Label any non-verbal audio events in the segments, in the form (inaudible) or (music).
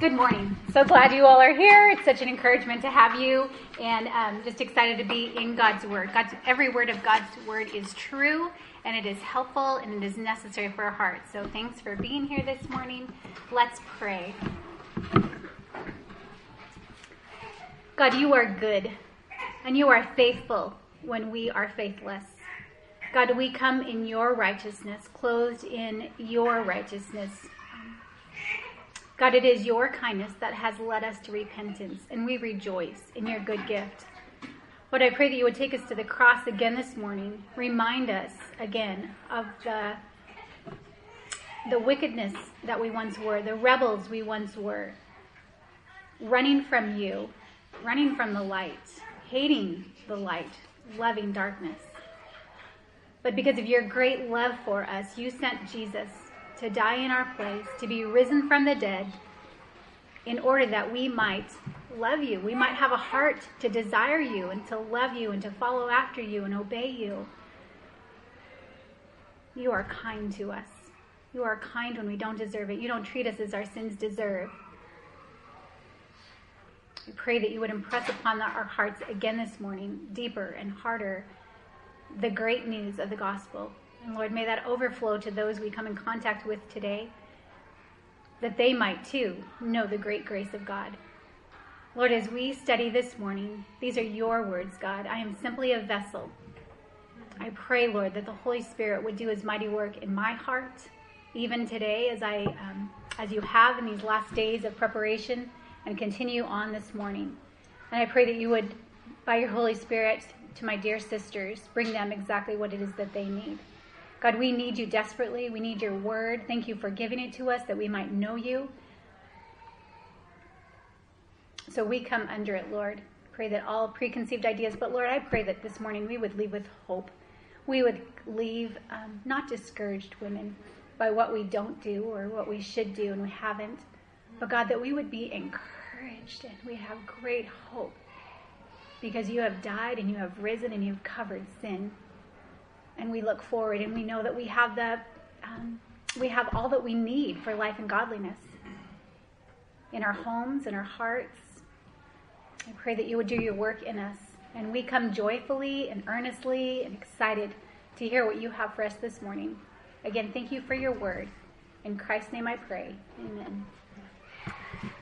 Good morning. So glad you all are here. It's such an encouragement to have you, and um, just excited to be in God's Word. God's every word of God's Word is true, and it is helpful, and it is necessary for our hearts. So thanks for being here this morning. Let's pray. God, you are good, and you are faithful when we are faithless. God, we come in your righteousness, clothed in your righteousness. God, it is your kindness that has led us to repentance, and we rejoice in your good gift. Lord, I pray that you would take us to the cross again this morning. Remind us again of the, the wickedness that we once were, the rebels we once were, running from you, running from the light, hating the light, loving darkness. But because of your great love for us, you sent Jesus to die in our place, to be risen from the dead, in order that we might love you. We might have a heart to desire you and to love you and to follow after you and obey you. You are kind to us. You are kind when we don't deserve it. You don't treat us as our sins deserve. We pray that you would impress upon our hearts again this morning, deeper and harder, the great news of the gospel and Lord, may that overflow to those we come in contact with today, that they might too know the great grace of God. Lord, as we study this morning, these are your words, God. I am simply a vessel. I pray, Lord, that the Holy Spirit would do his mighty work in my heart, even today, as I, um, as you have in these last days of preparation, and continue on this morning. And I pray that you would, by your Holy Spirit, to my dear sisters, bring them exactly what it is that they need. God, we need you desperately. We need your word. Thank you for giving it to us that we might know you. So we come under it, Lord. Pray that all preconceived ideas, but Lord, I pray that this morning we would leave with hope. We would leave um, not discouraged women by what we don't do or what we should do and we haven't, but God, that we would be encouraged and we have great hope because you have died and you have risen and you've covered sin and we look forward and we know that we have the um, we have all that we need for life and godliness in our homes in our hearts. I pray that you would do your work in us. And we come joyfully and earnestly and excited to hear what you have for us this morning. Again thank you for your word. In christ's name i pray. Amen.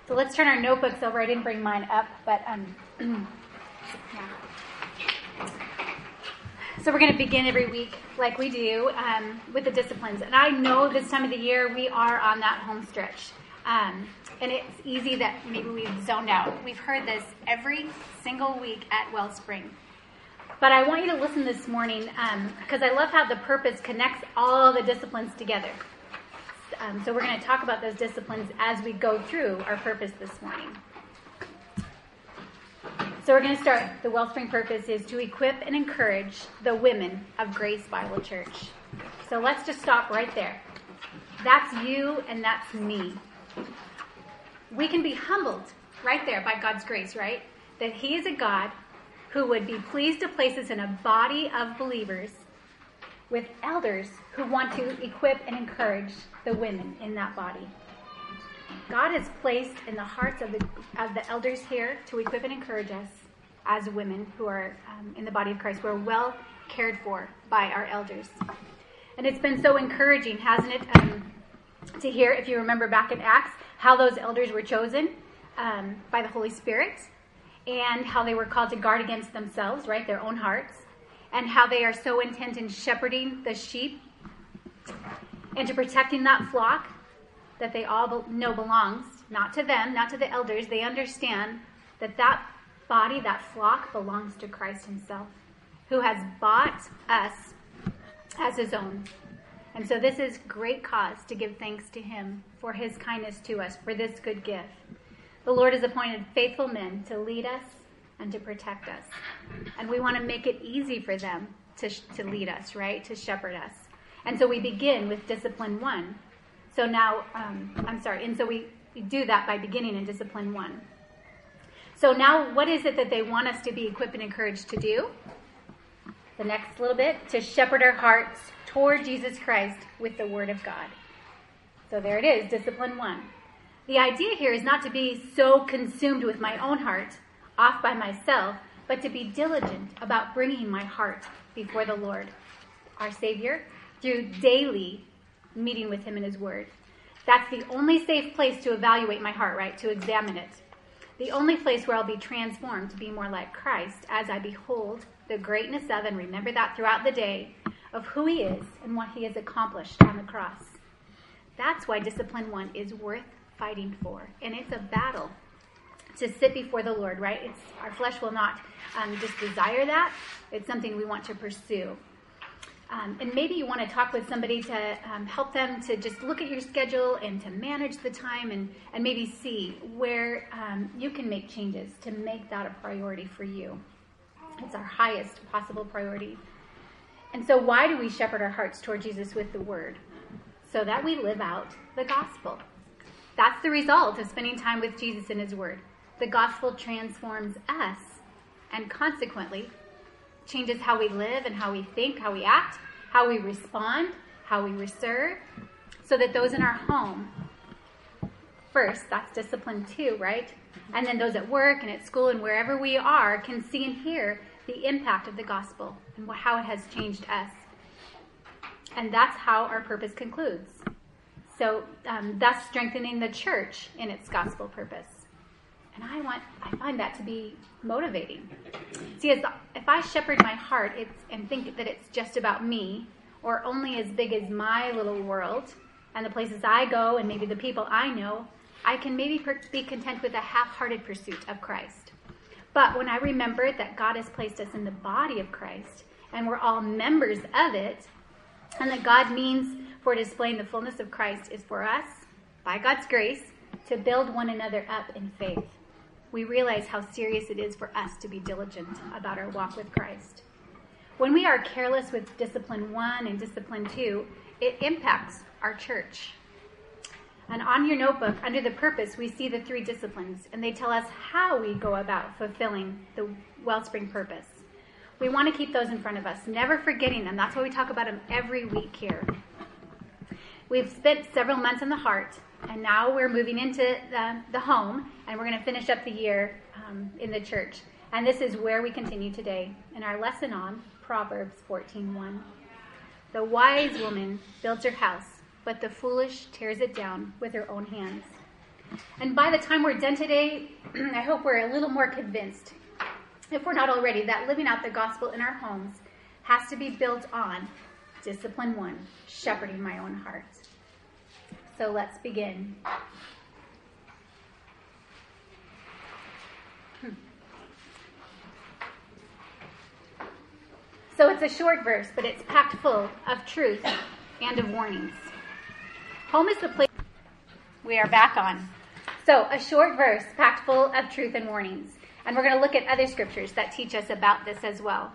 So let's turn our notebooks over. I didn't bring mine up but um, (clears throat) yeah so we're going to begin every week, like we do, um, with the disciplines. And I know this time of the year we are on that home stretch. Um, and it's easy that maybe we've zoned out. We've heard this every single week at Wellspring. But I want you to listen this morning because um, I love how the purpose connects all the disciplines together. Um, so we're going to talk about those disciplines as we go through our purpose this morning. So we're going to start. The Wellspring purpose is to equip and encourage the women of Grace Bible Church. So let's just stop right there. That's you and that's me. We can be humbled right there by God's grace, right? That He is a God who would be pleased to place us in a body of believers with elders who want to equip and encourage the women in that body. God has placed in the hearts of the, of the elders here to equip and encourage us as women who are um, in the body of Christ. We're well cared for by our elders. And it's been so encouraging, hasn't it, um, to hear, if you remember back in Acts, how those elders were chosen um, by the Holy Spirit and how they were called to guard against themselves, right, their own hearts, and how they are so intent in shepherding the sheep and to protecting that flock that they all know belongs not to them, not to the elders. They understand that that body, that flock, belongs to Christ Himself, who has bought us as His own. And so this is great cause to give thanks to Him for His kindness to us, for this good gift. The Lord has appointed faithful men to lead us and to protect us. And we want to make it easy for them to, to lead us, right? To shepherd us. And so we begin with discipline one. So now, um, I'm sorry, and so we, we do that by beginning in discipline one. So now, what is it that they want us to be equipped and encouraged to do? The next little bit to shepherd our hearts toward Jesus Christ with the Word of God. So there it is, discipline one. The idea here is not to be so consumed with my own heart, off by myself, but to be diligent about bringing my heart before the Lord, our Savior, through daily meeting with Him in His Word. That's the only safe place to evaluate my heart, right? To examine it. The only place where I'll be transformed to be more like Christ as I behold the greatness of and remember that throughout the day of who He is and what He has accomplished on the cross. That's why discipline one is worth fighting for. And it's a battle to sit before the Lord, right? It's our flesh will not um, just desire that. It's something we want to pursue. Um, and maybe you want to talk with somebody to um, help them to just look at your schedule and to manage the time and, and maybe see where um, you can make changes to make that a priority for you. It's our highest possible priority. And so, why do we shepherd our hearts toward Jesus with the Word? So that we live out the gospel. That's the result of spending time with Jesus and His Word. The gospel transforms us and consequently changes how we live and how we think, how we act, how we respond, how we serve, so that those in our home, first, that's discipline two, right? And then those at work and at school and wherever we are can see and hear the impact of the gospel and how it has changed us. And that's how our purpose concludes. So, um, thus strengthening the church in its gospel purpose. And I want, I find that to be motivating. See, as, if I shepherd my heart and think that it's just about me, or only as big as my little world, and the places I go, and maybe the people I know, I can maybe per- be content with a half hearted pursuit of Christ. But when I remember that God has placed us in the body of Christ, and we're all members of it, and that God means for displaying the fullness of Christ is for us, by God's grace, to build one another up in faith we realize how serious it is for us to be diligent about our walk with Christ. When we are careless with discipline one and discipline two, it impacts our church. And on your notebook, under the purpose, we see the three disciplines, and they tell us how we go about fulfilling the wellspring purpose. We want to keep those in front of us, never forgetting them. That's why we talk about them every week here. We've spent several months in the heart, and now we're moving into the, the home, and we're going to finish up the year um, in the church. And this is where we continue today in our lesson on Proverbs 14:1. The wise woman builds her house, but the foolish tears it down with her own hands. And by the time we're done today, (clears throat) I hope we're a little more convinced, if we're not already, that living out the gospel in our homes has to be built on discipline one, shepherding my own heart. So let's begin. Hmm. So it's a short verse, but it's packed full of truth and of warnings. Home is the place we are back on. So, a short verse packed full of truth and warnings. And we're going to look at other scriptures that teach us about this as well.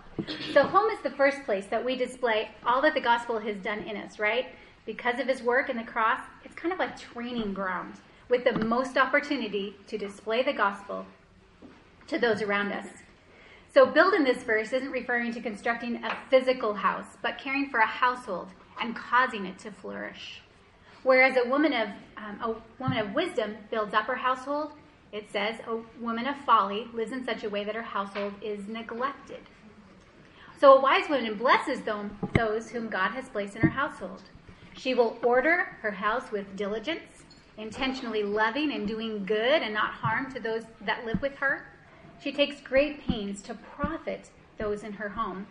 So, home is the first place that we display all that the gospel has done in us, right? Because of his work in the cross, it's kind of like training ground with the most opportunity to display the gospel to those around us. So, build in this verse isn't referring to constructing a physical house, but caring for a household and causing it to flourish. Whereas a woman of um, a woman of wisdom builds up her household, it says a woman of folly lives in such a way that her household is neglected. So a wise woman blesses them, those whom God has placed in her household. She will order her house with diligence, intentionally loving and doing good and not harm to those that live with her. She takes great pains to profit those in her home.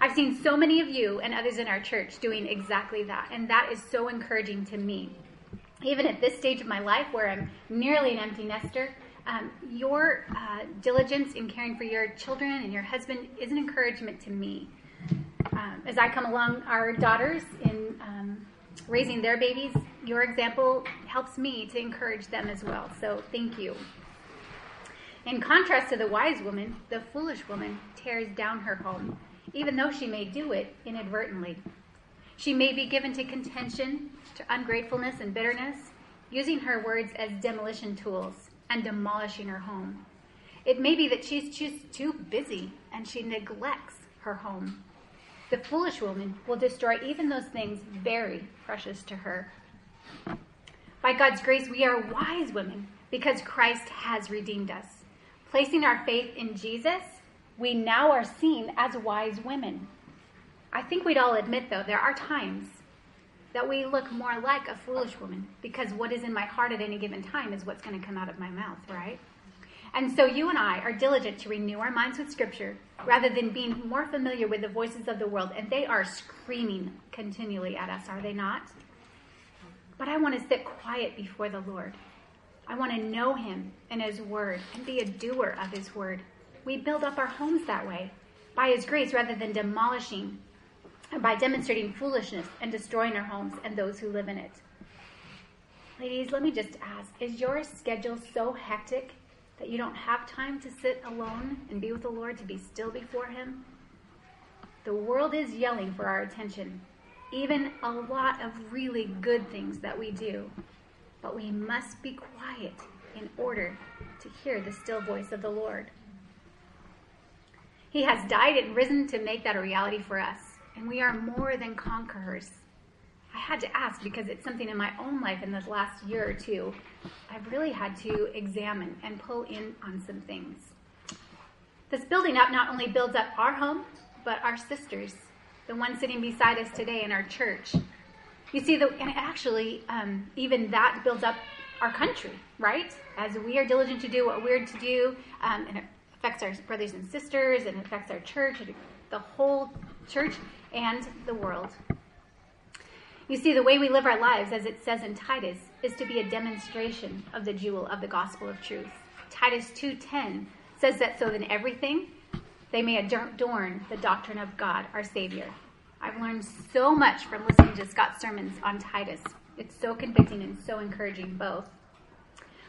I've seen so many of you and others in our church doing exactly that, and that is so encouraging to me. Even at this stage of my life where I'm nearly an empty nester, um, your uh, diligence in caring for your children and your husband is an encouragement to me um, as I come along our daughters in um, raising their babies, your example helps me to encourage them as well. So thank you. In contrast to the wise woman, the foolish woman tears down her home, even though she may do it inadvertently. She may be given to contention, to ungratefulness and bitterness, using her words as demolition tools and demolishing her home. It may be that she's just too busy and she neglects her home. The foolish woman will destroy even those things very precious to her. By God's grace, we are wise women because Christ has redeemed us. Placing our faith in Jesus, we now are seen as wise women. I think we'd all admit, though, there are times that we look more like a foolish woman because what is in my heart at any given time is what's going to come out of my mouth, right? And so you and I are diligent to renew our minds with Scripture rather than being more familiar with the voices of the world. And they are screaming continually at us, are they not? But I want to sit quiet before the Lord. I want to know Him and His Word and be a doer of His Word. We build up our homes that way by His grace rather than demolishing by demonstrating foolishness and destroying our homes and those who live in it. Ladies, let me just ask is your schedule so hectic that you don't have time to sit alone and be with the Lord, to be still before Him? The world is yelling for our attention, even a lot of really good things that we do. But we must be quiet in order to hear the still voice of the Lord. He has died and risen to make that a reality for us and we are more than conquerors. I had to ask because it's something in my own life in this last year or two. I've really had to examine and pull in on some things. This building up not only builds up our home, but our sisters, the one sitting beside us today in our church. You see, the, and actually, um, even that builds up our country, right? As we are diligent to do what we're to do, um, and it affects our brothers and sisters, and it affects our church, the whole church and the world. You see, the way we live our lives, as it says in Titus, is to be a demonstration of the jewel of the gospel of truth. Titus 2.10 says that so in everything they may adorn the doctrine of God, our Savior. I've learned so much from listening to Scott's sermons on Titus. It's so convicting and so encouraging both.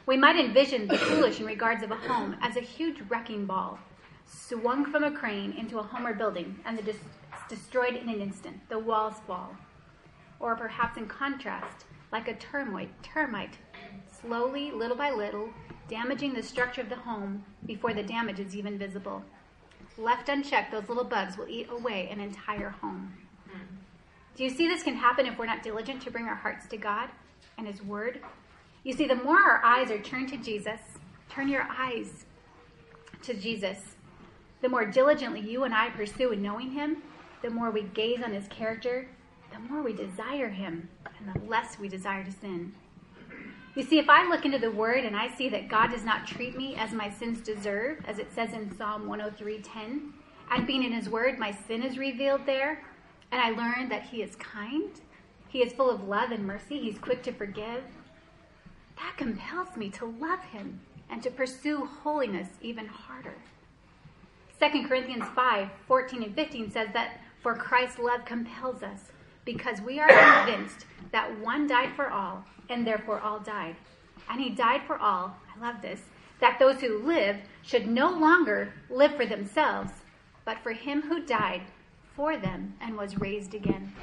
We might envision the foolish in regards of a home as a huge wrecking ball swung from a crane into a home or building and the destroyed in an instant. The walls fall. Or perhaps in contrast, like a termite, termite, slowly, little by little, damaging the structure of the home before the damage is even visible. Left unchecked, those little bugs will eat away an entire home. Do you see this can happen if we're not diligent to bring our hearts to God and His Word? You see, the more our eyes are turned to Jesus, turn your eyes to Jesus, the more diligently you and I pursue in knowing Him, the more we gaze on his character, the more we desire him, and the less we desire to sin. You see, if I look into the Word and I see that God does not treat me as my sins deserve, as it says in Psalm 103:10, and being in His Word, my sin is revealed there, and I learn that He is kind, He is full of love and mercy, He's quick to forgive, that compels me to love Him and to pursue holiness even harder. 2 Corinthians 5 14 and 15 says that for Christ's love compels us, because we are convinced that one died for all, and therefore all died. And he died for all, I love this, that those who live should no longer live for themselves, but for him who died for them and was raised again.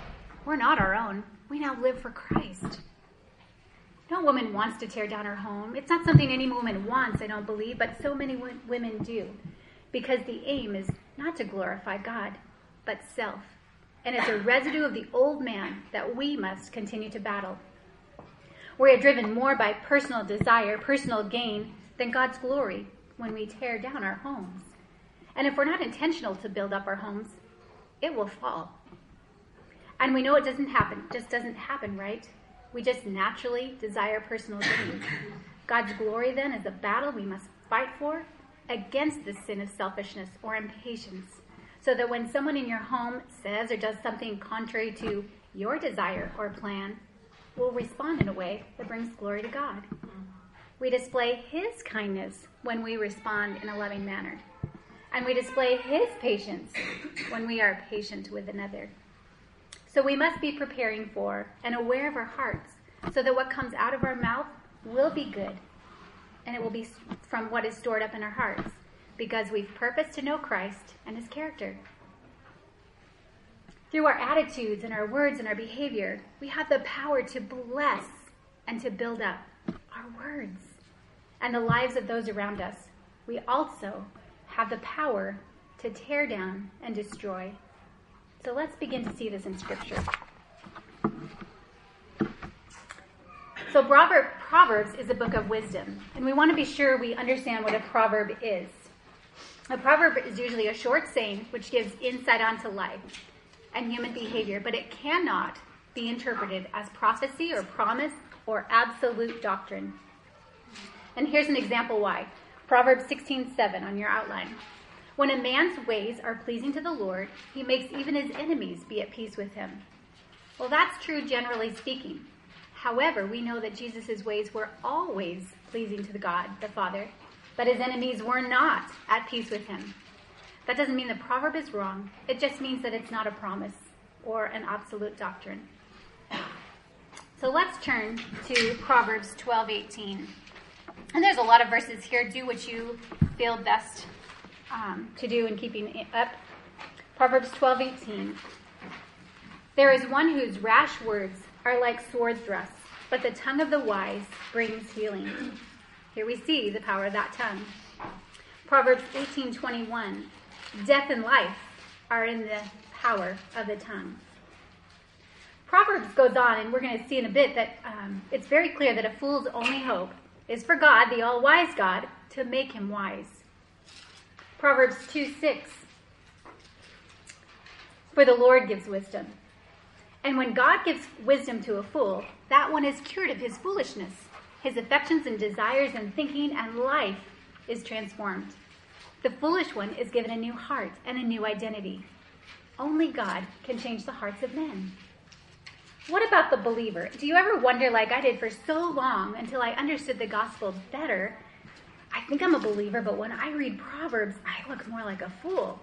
We're not our own. We now live for Christ. No woman wants to tear down her home. It's not something any woman wants, I don't believe, but so many women do. Because the aim is not to glorify God, but self. And it's a residue of the old man that we must continue to battle. We are driven more by personal desire, personal gain, than God's glory when we tear down our homes. And if we're not intentional to build up our homes, it will fall. And we know it doesn't happen, it just doesn't happen, right? We just naturally desire personal gain. God's glory then is a battle we must fight for against the sin of selfishness or impatience so that when someone in your home says or does something contrary to your desire or plan, we'll respond in a way that brings glory to God. We display His kindness when we respond in a loving manner. And we display His patience when we are patient with another. So we must be preparing for and aware of our hearts so that what comes out of our mouth will be good and it will be from what is stored up in our hearts because we've purposed to know Christ and his character. Through our attitudes and our words and our behavior, we have the power to bless and to build up our words and the lives of those around us. We also have the power to tear down and destroy. So let's begin to see this in Scripture. So Proverbs is a book of wisdom, and we want to be sure we understand what a proverb is. A proverb is usually a short saying which gives insight onto life and human behavior, but it cannot be interpreted as prophecy or promise or absolute doctrine. And here's an example why. Proverbs 16:7 on your outline. When a man's ways are pleasing to the Lord, he makes even his enemies be at peace with him. Well, that's true generally speaking. However, we know that Jesus' ways were always pleasing to the God, the Father, but his enemies were not at peace with him. That doesn't mean the proverb is wrong. It just means that it's not a promise or an absolute doctrine. So let's turn to Proverbs 12:18. And there's a lot of verses here. Do what you feel best um, to do in keeping up. Proverbs 12:18. There is one whose rash words are like sword thrusts, but the tongue of the wise brings healing. Here we see the power of that tongue. Proverbs 18:21. Death and life are in the power of the tongue. Proverbs goes on, and we're going to see in a bit that um, it's very clear that a fool's only hope is for God, the all wise God, to make him wise. Proverbs 2 6. For the Lord gives wisdom. And when God gives wisdom to a fool, that one is cured of his foolishness. His affections and desires and thinking and life is transformed. The foolish one is given a new heart and a new identity. Only God can change the hearts of men. What about the believer? Do you ever wonder, like I did for so long until I understood the gospel better? I think I'm a believer, but when I read Proverbs, I look more like a fool.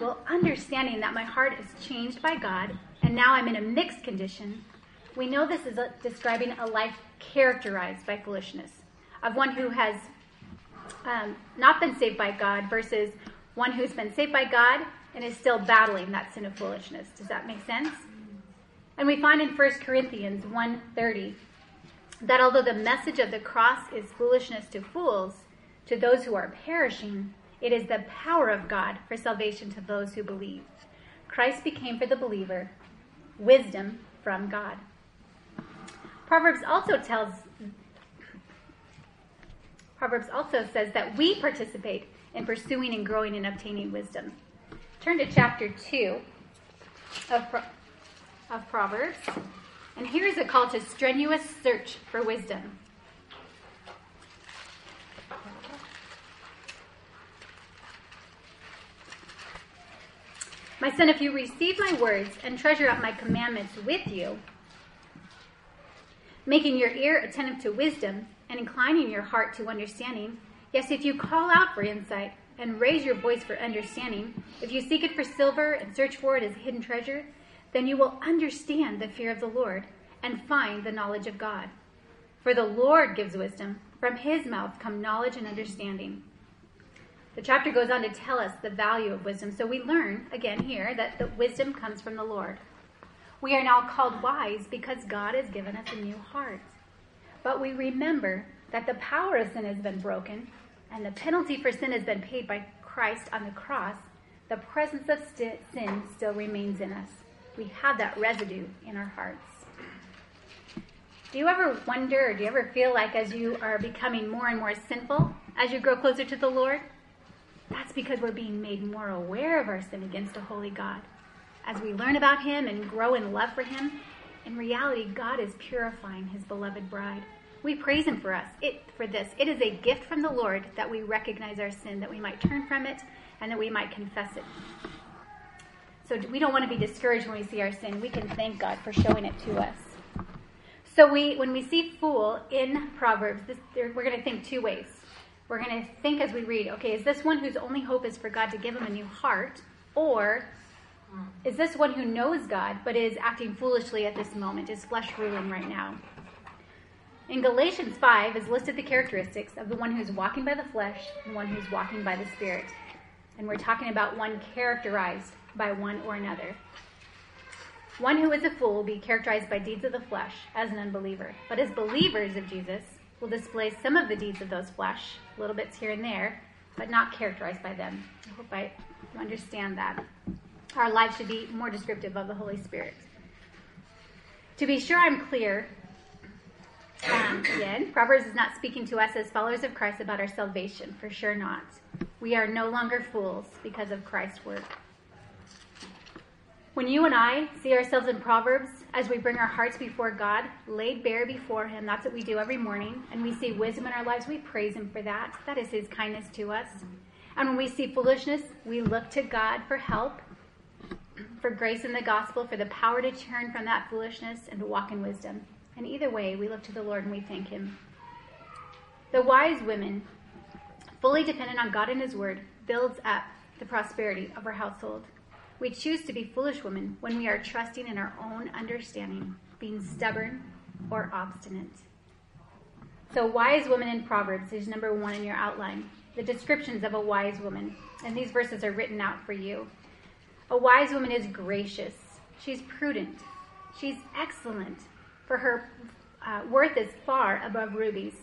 Well, understanding that my heart is changed by God and now I'm in a mixed condition, we know this is a, describing a life characterized by foolishness, of one who has um, not been saved by God versus one who's been saved by God and is still battling that sin of foolishness. Does that make sense? And we find in 1 Corinthians 1:30 that although the message of the cross is foolishness to fools, to those who are perishing, it is the power of God for salvation to those who believe. Christ became for the believer wisdom from God. Proverbs also tells Proverbs also says that we participate in pursuing and growing and obtaining wisdom. Turn to chapter 2 of, of Proverbs, and here is a call to strenuous search for wisdom. My son, if you receive my words and treasure up my commandments with you, making your ear attentive to wisdom and inclining your heart to understanding, yes, if you call out for insight and raise your voice for understanding, if you seek it for silver and search for it as hidden treasure, then you will understand the fear of the Lord and find the knowledge of God. For the Lord gives wisdom. From his mouth come knowledge and understanding. The chapter goes on to tell us the value of wisdom. So we learn, again here, that the wisdom comes from the Lord. We are now called wise because God has given us a new heart. But we remember that the power of sin has been broken and the penalty for sin has been paid by Christ on the cross. The presence of st- sin still remains in us. We have that residue in our hearts. Do you ever wonder do you ever feel like as you are becoming more and more sinful, as you grow closer to the Lord, that's because we're being made more aware of our sin against a holy God. As we learn about Him and grow in love for Him, in reality, God is purifying His beloved bride. We praise Him for us, it, for this. It is a gift from the Lord that we recognize our sin, that we might turn from it, and that we might confess it. So we don't want to be discouraged when we see our sin. We can thank God for showing it to us. So we, when we see fool in Proverbs, this, we're going to think two ways we're going to think as we read, okay, is this one whose only hope is for God to give him a new heart? Or is this one who knows God but is acting foolishly at this moment? Is flesh ruling right now? In Galatians 5 is listed the characteristics of the one who's walking by the flesh and one who's walking by the Spirit. And we're talking about one characterized by one or another. One who is a fool will be characterized by deeds of the flesh as an unbeliever. But as believers of Jesus, will display some of the deeds of those flesh, little bits here and there, but not characterized by them. I hope I understand that. Our lives should be more descriptive of the Holy Spirit. To be sure I'm clear, Um, again, Proverbs is not speaking to us as followers of Christ about our salvation, for sure not. We are no longer fools because of Christ's work. When you and I see ourselves in Proverbs as we bring our hearts before God, laid bare before Him, that's what we do every morning, and we see wisdom in our lives, we praise Him for that. That is His kindness to us. And when we see foolishness, we look to God for help, for grace in the gospel, for the power to turn from that foolishness and to walk in wisdom. And either way, we look to the Lord and we thank Him. The wise women, fully dependent on God and His Word, builds up the prosperity of our household. We choose to be foolish women when we are trusting in our own understanding, being stubborn or obstinate. So, wise woman in Proverbs is number one in your outline. The descriptions of a wise woman. And these verses are written out for you. A wise woman is gracious. She's prudent. She's excellent. For her uh, worth is far above rubies.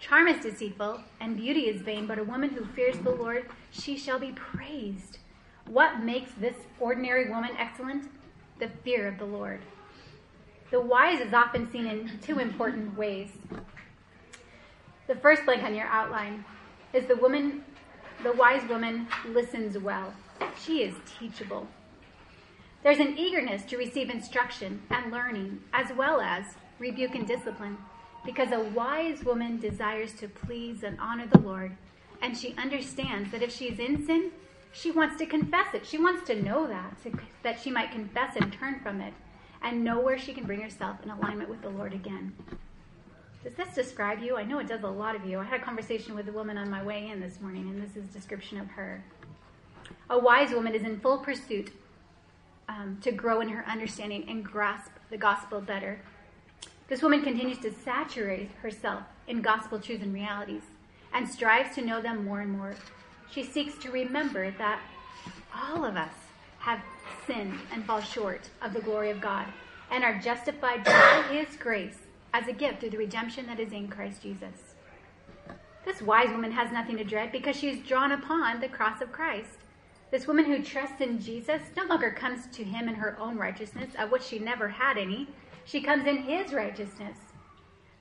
Charm is deceitful, and beauty is vain, but a woman who fears the Lord, she shall be praised. What makes this ordinary woman excellent? The fear of the Lord. The wise is often seen in two important ways. The first blank on your outline is the woman, the wise woman listens well. She is teachable. There's an eagerness to receive instruction and learning, as well as rebuke and discipline, because a wise woman desires to please and honor the Lord, and she understands that if she is in sin, she wants to confess it. She wants to know that, that she might confess and turn from it and know where she can bring herself in alignment with the Lord again. Does this describe you? I know it does a lot of you. I had a conversation with a woman on my way in this morning, and this is description of her. A wise woman is in full pursuit um, to grow in her understanding and grasp the gospel better. This woman continues to saturate herself in gospel truths and realities and strives to know them more and more she seeks to remember that all of us have sinned and fall short of the glory of God and are justified by His grace as a gift through the redemption that is in Christ Jesus. This wise woman has nothing to dread because she is drawn upon the cross of Christ. This woman who trusts in Jesus no longer comes to him in her own righteousness, of which she never had any. She comes in his righteousness.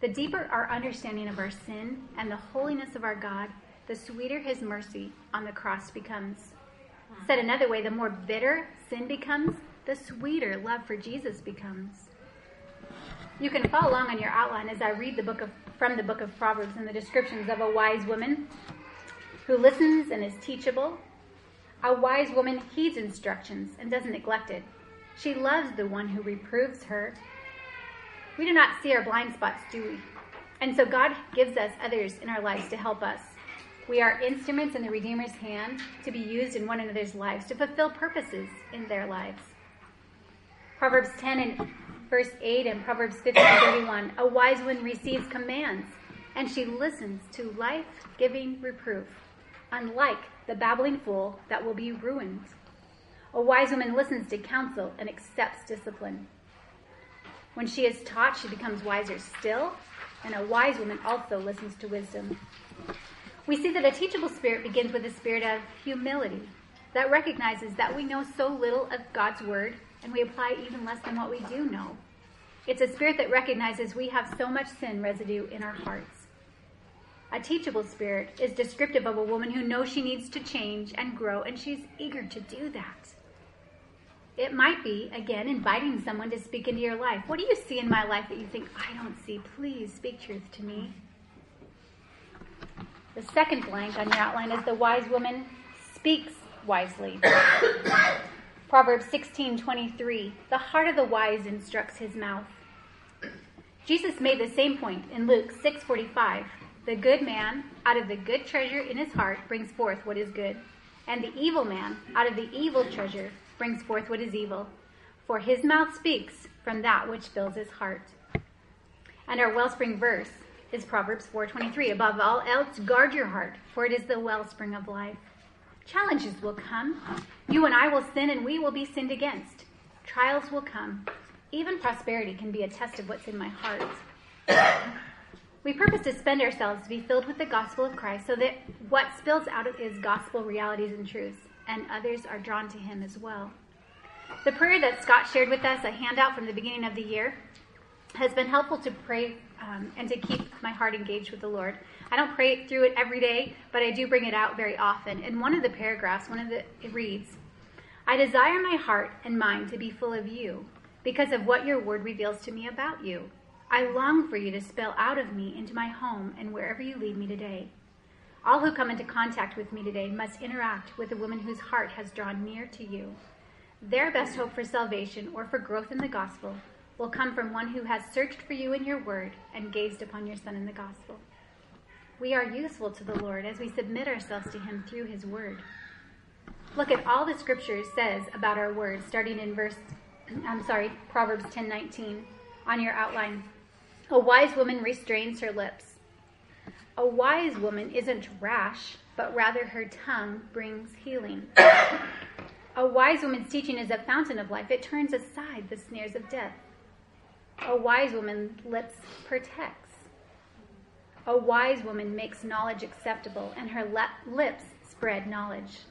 The deeper our understanding of our sin and the holiness of our God, the sweeter his mercy on the cross becomes. Said another way, the more bitter sin becomes, the sweeter love for Jesus becomes. You can follow along on your outline as I read the book of, from the book of Proverbs and the descriptions of a wise woman who listens and is teachable. A wise woman heeds instructions and doesn't neglect it. She loves the one who reproves her. We do not see our blind spots, do we? And so God gives us others in our lives to help us. We are instruments in the Redeemer's hand to be used in one another's lives to fulfill purposes in their lives. Proverbs 10 and verse 8 and Proverbs 15 31. A wise woman receives commands, and she listens to life giving reproof, unlike the babbling fool that will be ruined. A wise woman listens to counsel and accepts discipline. When she is taught, she becomes wiser still, and a wise woman also listens to wisdom. We see that a teachable spirit begins with a spirit of humility that recognizes that we know so little of God's word and we apply even less than what we do know. It's a spirit that recognizes we have so much sin residue in our hearts. A teachable spirit is descriptive of a woman who knows she needs to change and grow, and she's eager to do that. It might be, again, inviting someone to speak into your life. What do you see in my life that you think, I don't see? Please speak truth to me. The second blank on your outline is the wise woman speaks wisely. (coughs) Proverbs 16:23 The heart of the wise instructs his mouth. Jesus made the same point in Luke 6:45. The good man out of the good treasure in his heart brings forth what is good, and the evil man out of the evil treasure brings forth what is evil. For his mouth speaks from that which fills his heart. And our wellspring verse is Proverbs 4:23. Above all else, guard your heart, for it is the wellspring of life. Challenges will come. You and I will sin and we will be sinned against. Trials will come. Even prosperity can be a test of what's in my heart. We purpose to spend ourselves to be filled with the gospel of Christ so that what spills out of is gospel realities and truths, and others are drawn to him as well. The prayer that Scott shared with us, a handout from the beginning of the year, has been helpful to pray um, and to keep my heart engaged with the Lord. I don't pray through it every day, but I do bring it out very often. In one of the paragraphs, one of the it reads, "I desire my heart and mind to be full of you, because of what your word reveals to me about you. I long for you to spill out of me into my home and wherever you lead me today. All who come into contact with me today must interact with a woman whose heart has drawn near to you. Their best hope for salvation or for growth in the gospel will come from one who has searched for you in your word and gazed upon your Son in the gospel. We are useful to the Lord as we submit ourselves to him through his word. Look at all the scripture says about our words, starting in verse, (clears throat) I'm sorry, Proverbs 10:19 on your outline. A wise woman restrains her lips. A wise woman isn't rash, but rather her tongue brings healing. A wise woman's teaching is a fountain of life. It turns aside the snares of death. A wise woman's lips protects. A wise woman makes knowledge acceptable, and her lips spread knowledge.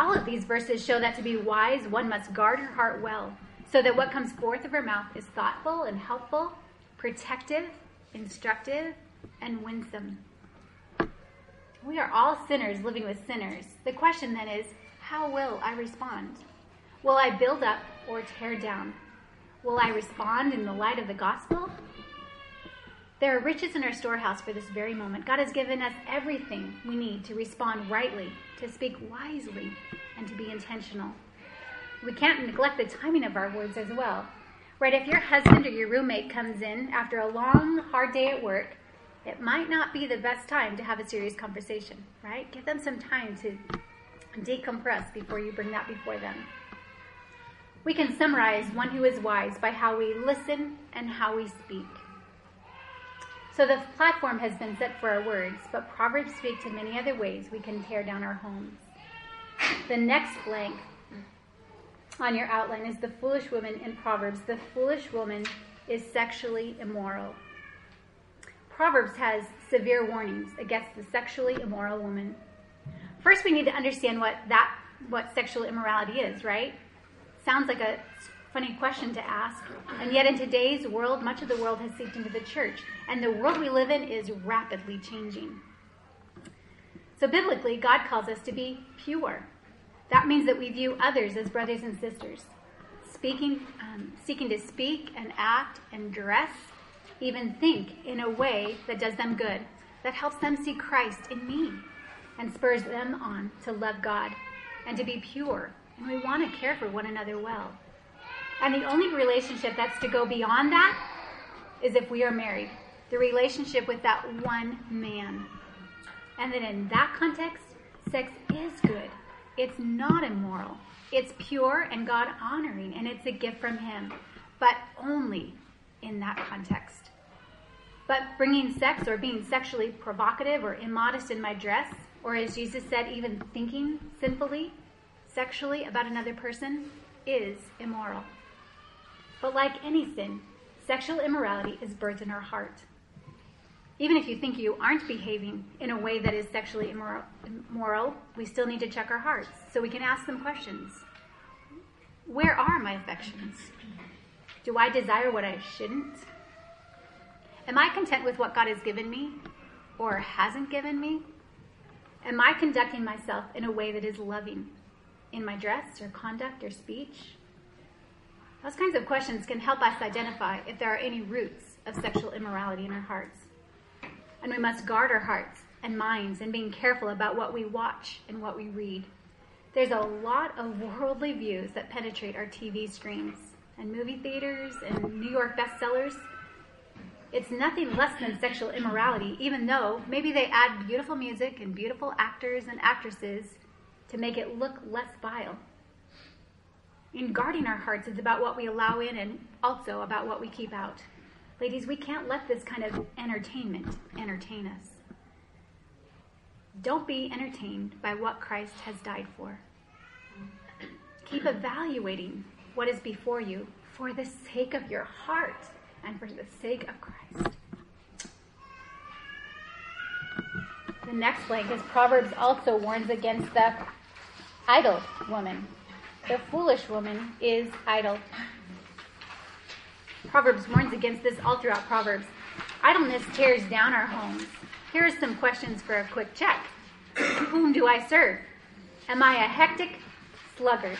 All of these verses show that to be wise, one must guard her heart well, so that what comes forth of her mouth is thoughtful and helpful, protective, instructive, and winsome. We are all sinners living with sinners. The question then is how will I respond? Will I build up or tear down? Will I respond in the light of the gospel? There are riches in our storehouse for this very moment. God has given us everything we need to respond rightly, to speak wisely, and to be intentional. We can't neglect the timing of our words as well. Right? If your husband or your roommate comes in after a long, hard day at work, it might not be the best time to have a serious conversation, right? Give them some time to decompress before you bring that before them. We can summarize one who is wise by how we listen and how we speak. So the platform has been set for our words, but Proverbs speak to many other ways we can tear down our homes. The next blank on your outline is the foolish woman in Proverbs. The foolish woman is sexually immoral. Proverbs has severe warnings against the sexually immoral woman. First, we need to understand what that what sexual immorality is, right? Sounds like a funny question to ask. And yet, in today's world, much of the world has seeped into the church. And the world we live in is rapidly changing. So, biblically, God calls us to be pure. That means that we view others as brothers and sisters, speaking, um, seeking to speak and act and dress, even think in a way that does them good, that helps them see Christ in me, and spurs them on to love God and to be pure and we want to care for one another well. And the only relationship that's to go beyond that is if we are married. The relationship with that one man. And then in that context, sex is good. It's not immoral. It's pure and God honoring, and it's a gift from Him, but only in that context. But bringing sex or being sexually provocative or immodest in my dress, or as Jesus said, even thinking sinfully, sexually about another person is immoral. But like any sin, sexual immorality is birthed in our heart. Even if you think you aren't behaving in a way that is sexually immoral, we still need to check our hearts so we can ask them questions. Where are my affections? Do I desire what I shouldn't? Am I content with what God has given me or hasn't given me? Am I conducting myself in a way that is loving in my dress or conduct or speech? Those kinds of questions can help us identify if there are any roots of sexual immorality in our hearts. And we must guard our hearts and minds in being careful about what we watch and what we read. There's a lot of worldly views that penetrate our TV screens and movie theaters and New York bestsellers. It's nothing less than sexual immorality, even though maybe they add beautiful music and beautiful actors and actresses to make it look less vile. In guarding our hearts, it's about what we allow in and also about what we keep out. Ladies, we can't let this kind of entertainment entertain us. Don't be entertained by what Christ has died for. Keep evaluating what is before you for the sake of your heart and for the sake of Christ. The next blank is Proverbs also warns against the idle woman. The foolish woman is idle. Proverbs warns against this all throughout Proverbs. Idleness tears down our homes. Here are some questions for a quick check. (clears throat) Whom do I serve? Am I a hectic sluggard,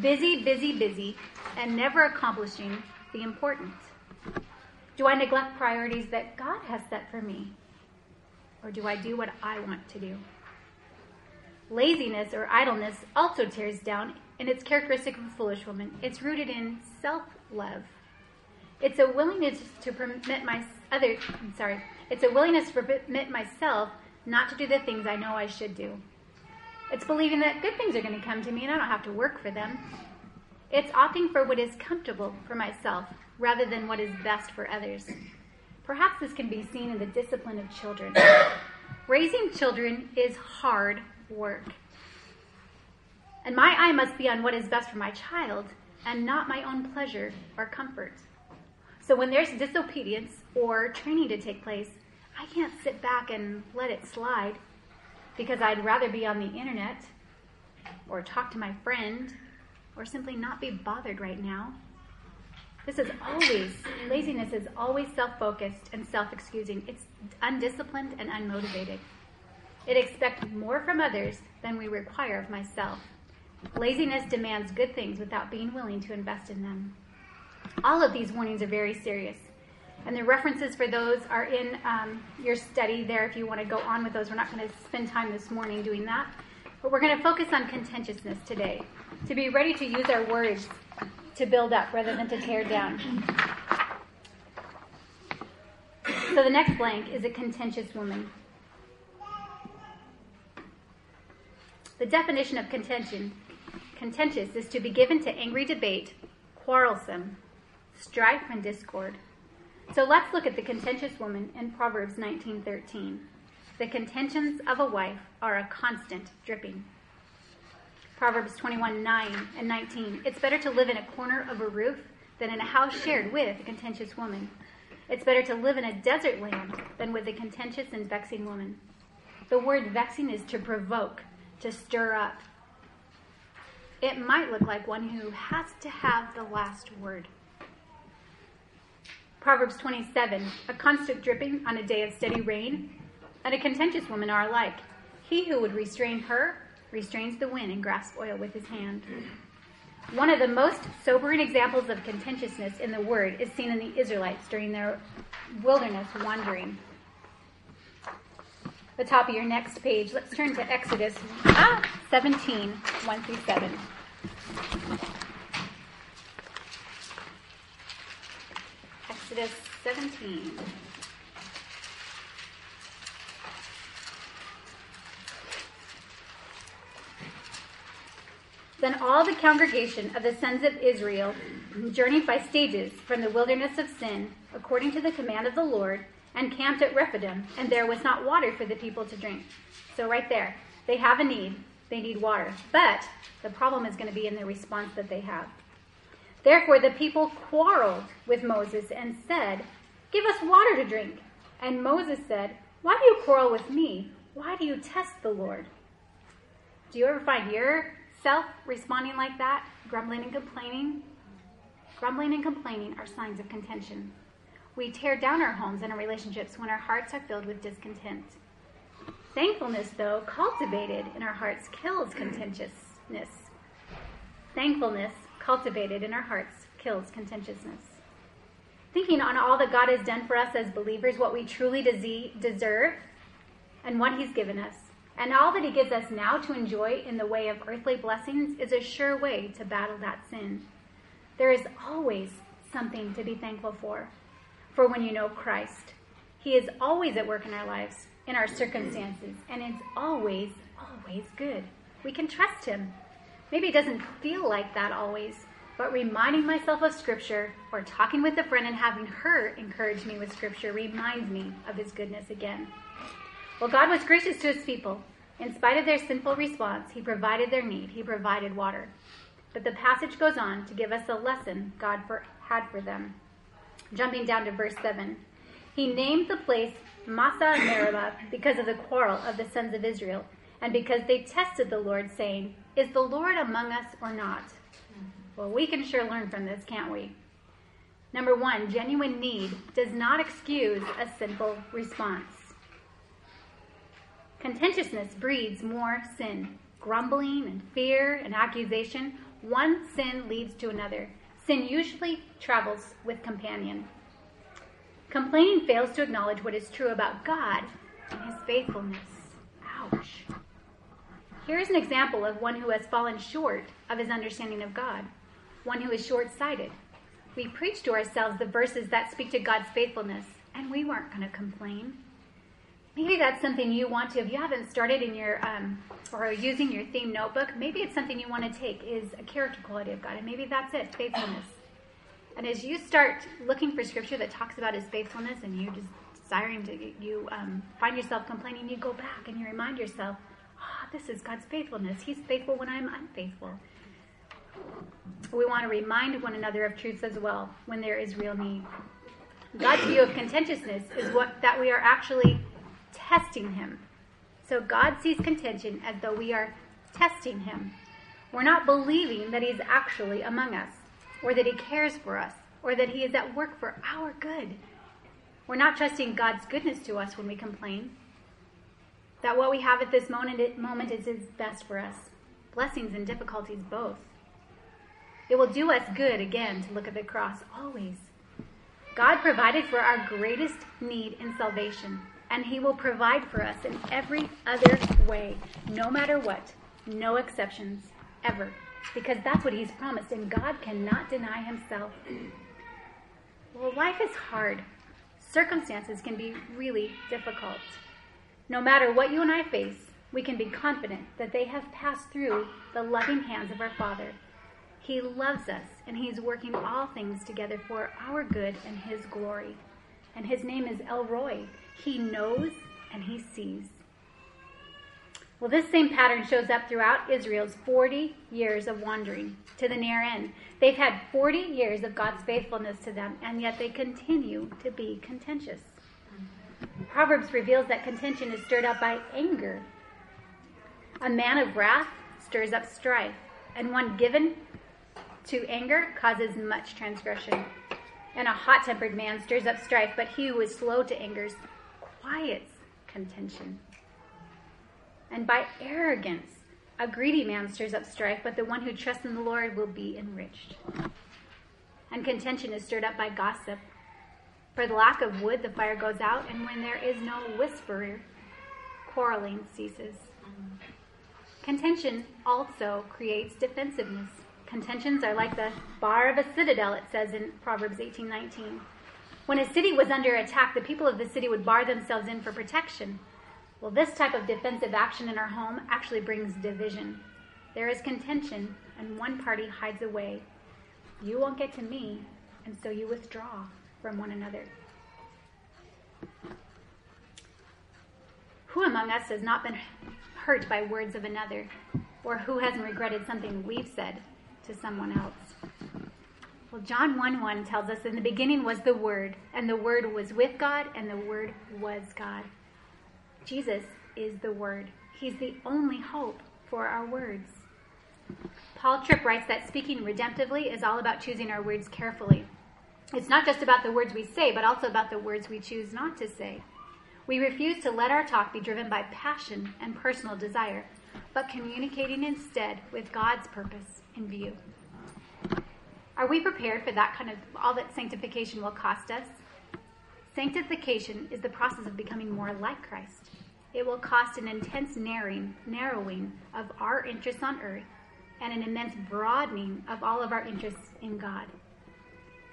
busy, busy, busy, and never accomplishing the important? Do I neglect priorities that God has set for me? Or do I do what I want to do? Laziness or idleness also tears down, and it's characteristic of a foolish woman. It's rooted in self love. It's a willingness to permit my other. I'm sorry. It's a willingness to permit myself not to do the things I know I should do. It's believing that good things are going to come to me and I don't have to work for them. It's opting for what is comfortable for myself rather than what is best for others. Perhaps this can be seen in the discipline of children. Raising children is hard work. And my eye must be on what is best for my child and not my own pleasure or comfort. So when there's disobedience or training to take place, I can't sit back and let it slide because I'd rather be on the internet or talk to my friend or simply not be bothered right now. This is always, laziness is always self focused and self excusing. It's undisciplined and unmotivated. It expects more from others than we require of myself. Laziness demands good things without being willing to invest in them. All of these warnings are very serious. And the references for those are in um, your study there if you want to go on with those. We're not going to spend time this morning doing that. But we're going to focus on contentiousness today, to be ready to use our words to build up rather than to tear down. So the next blank is a contentious woman. The definition of contention, contentious is to be given to angry debate, quarrelsome, strife and discord. So let's look at the contentious woman in Proverbs 19:13. The contentions of a wife are a constant dripping. Proverbs 21:9 and 19. It's better to live in a corner of a roof than in a house shared with a contentious woman. It's better to live in a desert land than with a contentious and vexing woman. The word vexing is to provoke, to stir up. It might look like one who has to have the last word. Proverbs 27 A constant dripping on a day of steady rain, and a contentious woman are alike. He who would restrain her restrains the wind and grasps oil with his hand. One of the most sobering examples of contentiousness in the Word is seen in the Israelites during their wilderness wandering the top of your next page. Let's turn to Exodus ah, 17, 1 through 7. Exodus 17. Then all the congregation of the sons of Israel journeyed by stages from the wilderness of Sin, according to the command of the Lord, and camped at Rephidim, and there was not water for the people to drink. So, right there, they have a need. They need water. But the problem is going to be in the response that they have. Therefore, the people quarreled with Moses and said, Give us water to drink. And Moses said, Why do you quarrel with me? Why do you test the Lord? Do you ever find yourself responding like that, grumbling and complaining? Grumbling and complaining are signs of contention. We tear down our homes and our relationships when our hearts are filled with discontent. Thankfulness, though, cultivated in our hearts kills contentiousness. Thankfulness, cultivated in our hearts, kills contentiousness. Thinking on all that God has done for us as believers, what we truly deserve, and what He's given us, and all that He gives us now to enjoy in the way of earthly blessings is a sure way to battle that sin. There is always something to be thankful for for when you know Christ. He is always at work in our lives, in our circumstances, and it's always, always good. We can trust Him. Maybe it doesn't feel like that always, but reminding myself of Scripture or talking with a friend and having her encourage me with Scripture reminds me of His goodness again. Well, God was gracious to His people. In spite of their sinful response, He provided their need, He provided water. But the passage goes on to give us a lesson God for, had for them. Jumping down to verse 7. He named the place Massah Meribah because of the quarrel of the sons of Israel, and because they tested the Lord, saying, Is the Lord among us or not? Well, we can sure learn from this, can't we? Number one, genuine need does not excuse a simple response. Contentiousness breeds more sin. Grumbling and fear and accusation, one sin leads to another. Sin usually travels with companion. Complaining fails to acknowledge what is true about God and his faithfulness. Ouch. Here is an example of one who has fallen short of his understanding of God, one who is short sighted. We preach to ourselves the verses that speak to God's faithfulness, and we weren't going to complain. Maybe that's something you want to, if you haven't started in your, um, or using your theme notebook, maybe it's something you want to take is a character quality of God, and maybe that's it, faithfulness. And as you start looking for scripture that talks about his faithfulness and you just desiring to, you um, find yourself complaining, you go back and you remind yourself, oh, this is God's faithfulness. He's faithful when I'm unfaithful. We want to remind one another of truths as well when there is real need. God's view of contentiousness is what that we are actually testing him. So God sees contention as though we are testing him. We're not believing that he's actually among us, or that he cares for us, or that he is at work for our good. We're not trusting God's goodness to us when we complain. That what we have at this moment, moment is his best for us. Blessings and difficulties both. It will do us good again to look at the cross always. God provided for our greatest need in salvation and He will provide for us in every other way, no matter what, no exceptions, ever. Because that's what He's promised, and God cannot deny Himself. Well, life is hard. Circumstances can be really difficult. No matter what you and I face, we can be confident that they have passed through the loving hands of our Father. He loves us, and He's working all things together for our good and His glory. And His name is El Roi, he knows and he sees. Well, this same pattern shows up throughout Israel's 40 years of wandering to the near end. They've had 40 years of God's faithfulness to them, and yet they continue to be contentious. Proverbs reveals that contention is stirred up by anger. A man of wrath stirs up strife, and one given to anger causes much transgression. And a hot tempered man stirs up strife, but he who is slow to anger quiets contention. And by arrogance, a greedy man stirs up strife, but the one who trusts in the Lord will be enriched. And contention is stirred up by gossip. For the lack of wood, the fire goes out, and when there is no whisperer, quarreling ceases. Contention also creates defensiveness. Contentions are like the bar of a citadel, it says in Proverbs 18:19. When a city was under attack, the people of the city would bar themselves in for protection. Well, this type of defensive action in our home actually brings division. There is contention, and one party hides away. You won't get to me, and so you withdraw from one another. Who among us has not been hurt by words of another, or who hasn't regretted something we've said to someone else? Well, John 1 1 tells us in the beginning was the Word, and the Word was with God, and the Word was God. Jesus is the Word. He's the only hope for our words. Paul Tripp writes that speaking redemptively is all about choosing our words carefully. It's not just about the words we say, but also about the words we choose not to say. We refuse to let our talk be driven by passion and personal desire, but communicating instead with God's purpose in view. Are we prepared for that kind of all that sanctification will cost us? Sanctification is the process of becoming more like Christ. It will cost an intense narrowing, narrowing of our interests on earth and an immense broadening of all of our interests in God.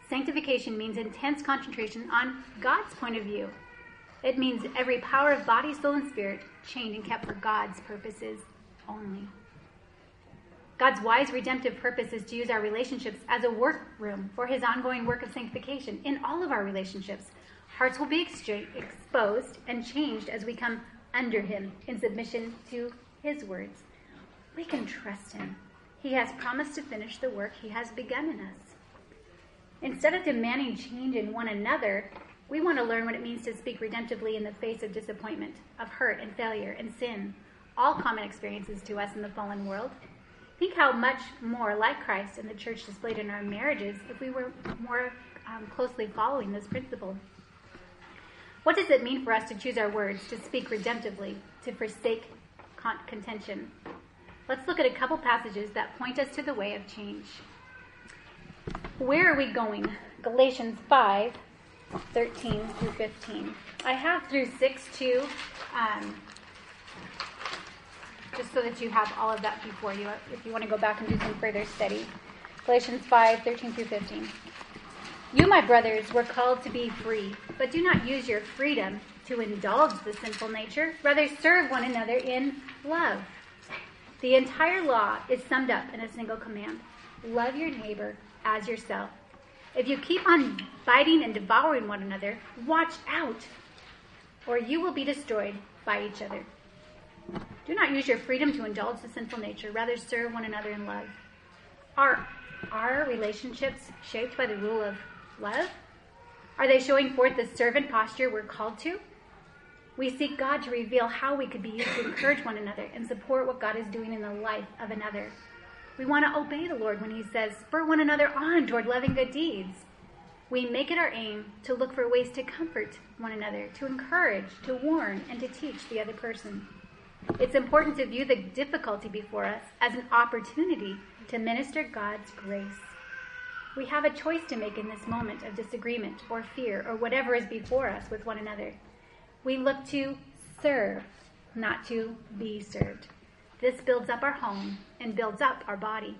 Sanctification means intense concentration on God's point of view. It means every power of body, soul, and spirit chained and kept for God's purposes only. God's wise redemptive purpose is to use our relationships as a workroom for his ongoing work of sanctification in all of our relationships. Hearts will be exposed and changed as we come under him in submission to his words. We can trust him. He has promised to finish the work he has begun in us. Instead of demanding change in one another, we want to learn what it means to speak redemptively in the face of disappointment, of hurt and failure and sin, all common experiences to us in the fallen world. Think how much more like Christ and the church displayed in our marriages if we were more um, closely following this principle. What does it mean for us to choose our words, to speak redemptively, to forsake contention? Let's look at a couple passages that point us to the way of change. Where are we going? Galatians 5 13 through 15. I have through 6 2, um, just so that you have all of that before you if you want to go back and do some further study. Galatians 5 13 through 15. You, my brothers, were called to be free, but do not use your freedom to indulge the sinful nature. Rather, serve one another in love. The entire law is summed up in a single command love your neighbor as yourself. If you keep on biting and devouring one another, watch out, or you will be destroyed by each other. Do not use your freedom to indulge the sinful nature, rather, serve one another in love. Are our relationships shaped by the rule of love? Are they showing forth the servant posture we're called to? We seek God to reveal how we could be used to encourage one another and support what God is doing in the life of another. We want to obey the Lord when He says, spur one another on toward loving good deeds. We make it our aim to look for ways to comfort one another, to encourage, to warn, and to teach the other person. It's important to view the difficulty before us as an opportunity to minister God's grace. We have a choice to make in this moment of disagreement or fear or whatever is before us with one another. We look to serve, not to be served. This builds up our home and builds up our body.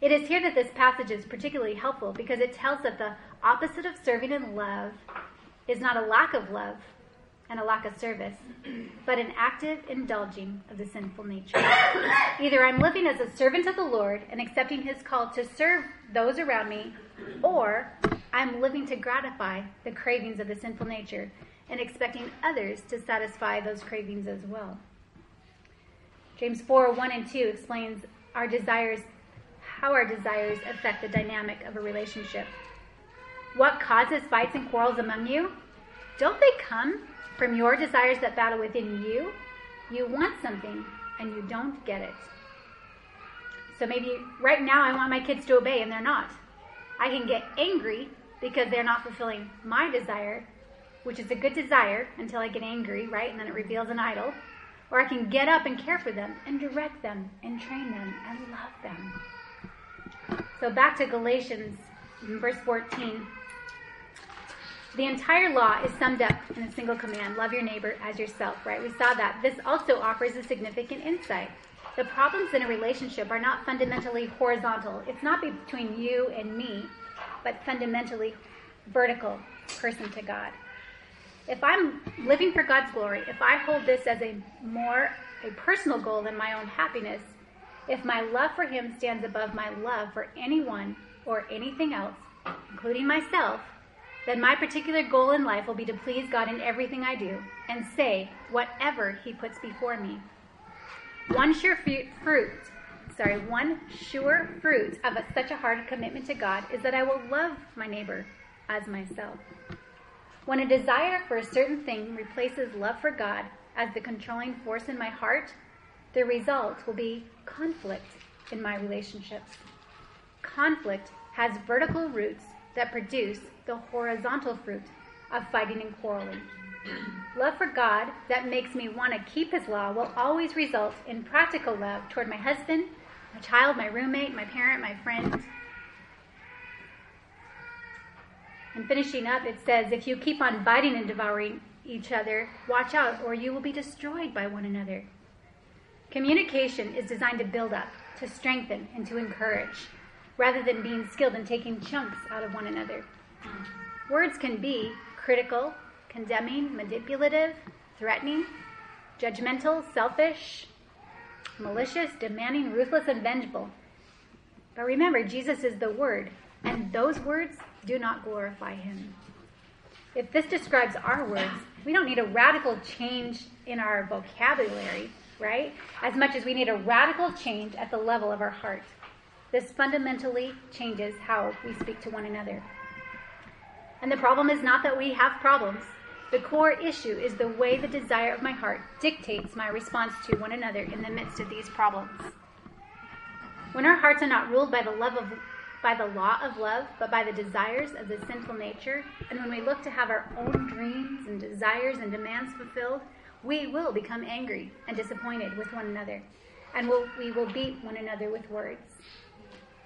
It is here that this passage is particularly helpful because it tells that the opposite of serving in love is not a lack of love and a lack of service, but an active indulging of the sinful nature. (coughs) Either I'm living as a servant of the Lord and accepting his call to serve those around me, or I'm living to gratify the cravings of the sinful nature and expecting others to satisfy those cravings as well. James 4 1 and 2 explains our desires, how our desires affect the dynamic of a relationship. What causes fights and quarrels among you? Don't they come from your desires that battle within you? You want something and you don't get it. So maybe right now I want my kids to obey and they're not. I can get angry because they're not fulfilling my desire, which is a good desire until I get angry, right? And then it reveals an idol. Or I can get up and care for them and direct them and train them and love them. So back to Galatians, verse 14. The entire law is summed up in a single command love your neighbor as yourself, right? We saw that. This also offers a significant insight. The problems in a relationship are not fundamentally horizontal, it's not between you and me, but fundamentally vertical, person to God if I'm living for God's glory, if I hold this as a more a personal goal than my own happiness, if my love for him stands above my love for anyone or anything else, including myself, then my particular goal in life will be to please God in everything I do and say whatever he puts before me. One sure fruit, sorry, one sure fruit of a, such a hard commitment to God is that I will love my neighbor as myself. When a desire for a certain thing replaces love for God as the controlling force in my heart, the result will be conflict in my relationships. Conflict has vertical roots that produce the horizontal fruit of fighting and quarreling. Love for God that makes me want to keep His law will always result in practical love toward my husband, my child, my roommate, my parent, my friend, And finishing up, it says, If you keep on biting and devouring each other, watch out, or you will be destroyed by one another. Communication is designed to build up, to strengthen, and to encourage, rather than being skilled in taking chunks out of one another. Words can be critical, condemning, manipulative, threatening, judgmental, selfish, malicious, demanding, ruthless, and vengeful. But remember, Jesus is the Word, and those words do not glorify him. If this describes our words, we don't need a radical change in our vocabulary, right? As much as we need a radical change at the level of our heart. This fundamentally changes how we speak to one another. And the problem is not that we have problems. The core issue is the way the desire of my heart dictates my response to one another in the midst of these problems. When our hearts are not ruled by the love of by the law of love, but by the desires of the sinful nature, and when we look to have our own dreams and desires and demands fulfilled, we will become angry and disappointed with one another, and we'll, we will beat one another with words.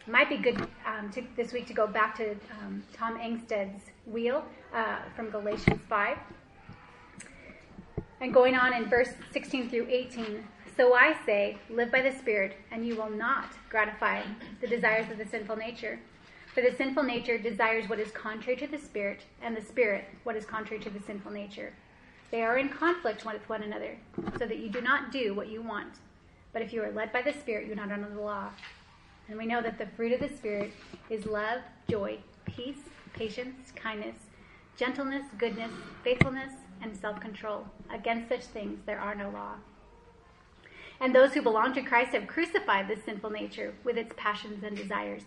It might be good um, to, this week to go back to um, Tom Engsted's wheel uh, from Galatians 5. And going on in verse 16 through 18, so I say, live by the Spirit, and you will not gratify the desires of the sinful nature. For the sinful nature desires what is contrary to the Spirit, and the Spirit what is contrary to the sinful nature. They are in conflict with one another, so that you do not do what you want. But if you are led by the Spirit, you are not under the law. And we know that the fruit of the Spirit is love, joy, peace, patience, kindness, gentleness, goodness, faithfulness, and self control. Against such things there are no law. And those who belong to Christ have crucified the sinful nature with its passions and desires.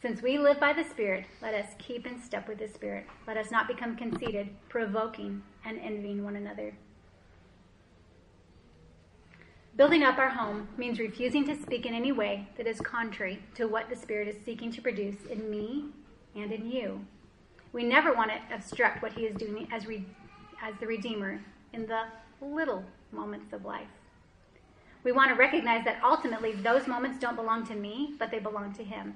Since we live by the Spirit, let us keep in step with the Spirit. Let us not become conceited, provoking, and envying one another. Building up our home means refusing to speak in any way that is contrary to what the Spirit is seeking to produce in me and in you. We never want to obstruct what He is doing as, re- as the Redeemer in the little moments of life. We want to recognize that ultimately those moments don't belong to me, but they belong to Him.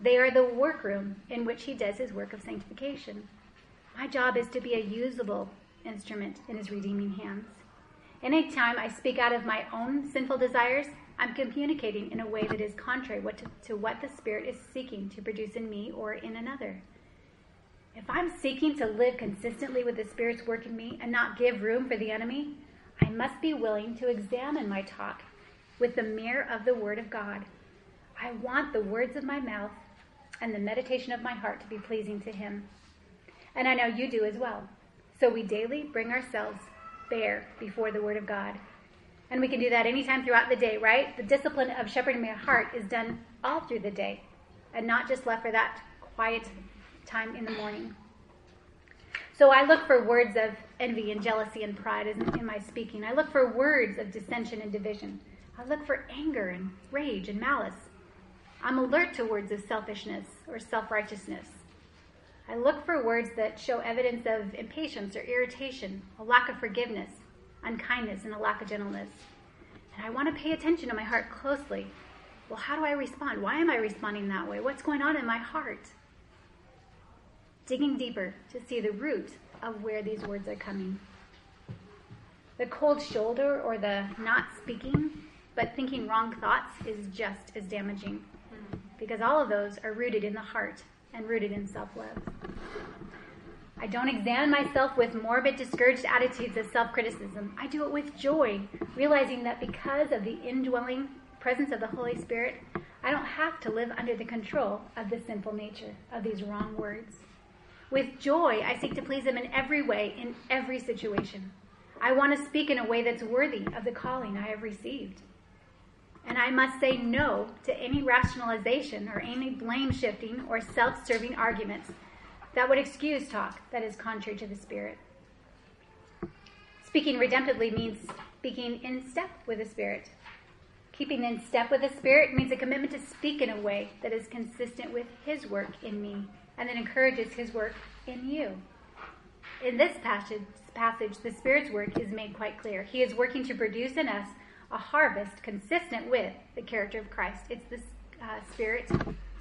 They are the workroom in which He does His work of sanctification. My job is to be a usable instrument in His redeeming hands. Any time I speak out of my own sinful desires, I'm communicating in a way that is contrary to what the Spirit is seeking to produce in me or in another. If I'm seeking to live consistently with the Spirit's work in me and not give room for the enemy, I must be willing to examine my talk with the mirror of the Word of God. I want the words of my mouth and the meditation of my heart to be pleasing to Him. And I know you do as well. So we daily bring ourselves bare before the Word of God. And we can do that anytime throughout the day, right? The discipline of shepherding my heart is done all through the day and not just left for that quiet time in the morning. So I look for words of envy and jealousy and pride in, my speaking. I look for words of dissension and division. I look for anger and rage and malice. I'm alert to words of selfishness or self righteousness. I look for words that show evidence of impatience or irritation, a lack of forgiveness, unkindness, and a lack of gentleness. And I want to pay attention to my heart closely. Well, how do I respond? Why am I responding that way? What's going on in my heart? digging deeper to see the root of where these words are coming. The cold shoulder or the not speaking but thinking wrong thoughts is just as damaging because all of those are rooted in the heart and rooted in self love. I don't examine myself with morbid, discouraged attitudes of self criticism. I do it with joy, realizing that because of the indwelling presence of the Holy Spirit, I don't have to live under the control of the sinful nature of these wrong words. With joy, I seek to please Him in every way, in every situation. I want to speak in a way that's worthy of the calling I have received. And I must say no to any rationalization or any blame shifting or self serving arguments that would excuse talk that is contrary to the Spirit. Speaking redemptively means speaking in step with the Spirit. Keeping in step with the Spirit means a commitment to speak in a way that is consistent with His work in me and that encourages his work in you. In this passage, passage, the Spirit's work is made quite clear. He is working to produce in us a harvest consistent with the character of Christ. It's the uh, Spirit,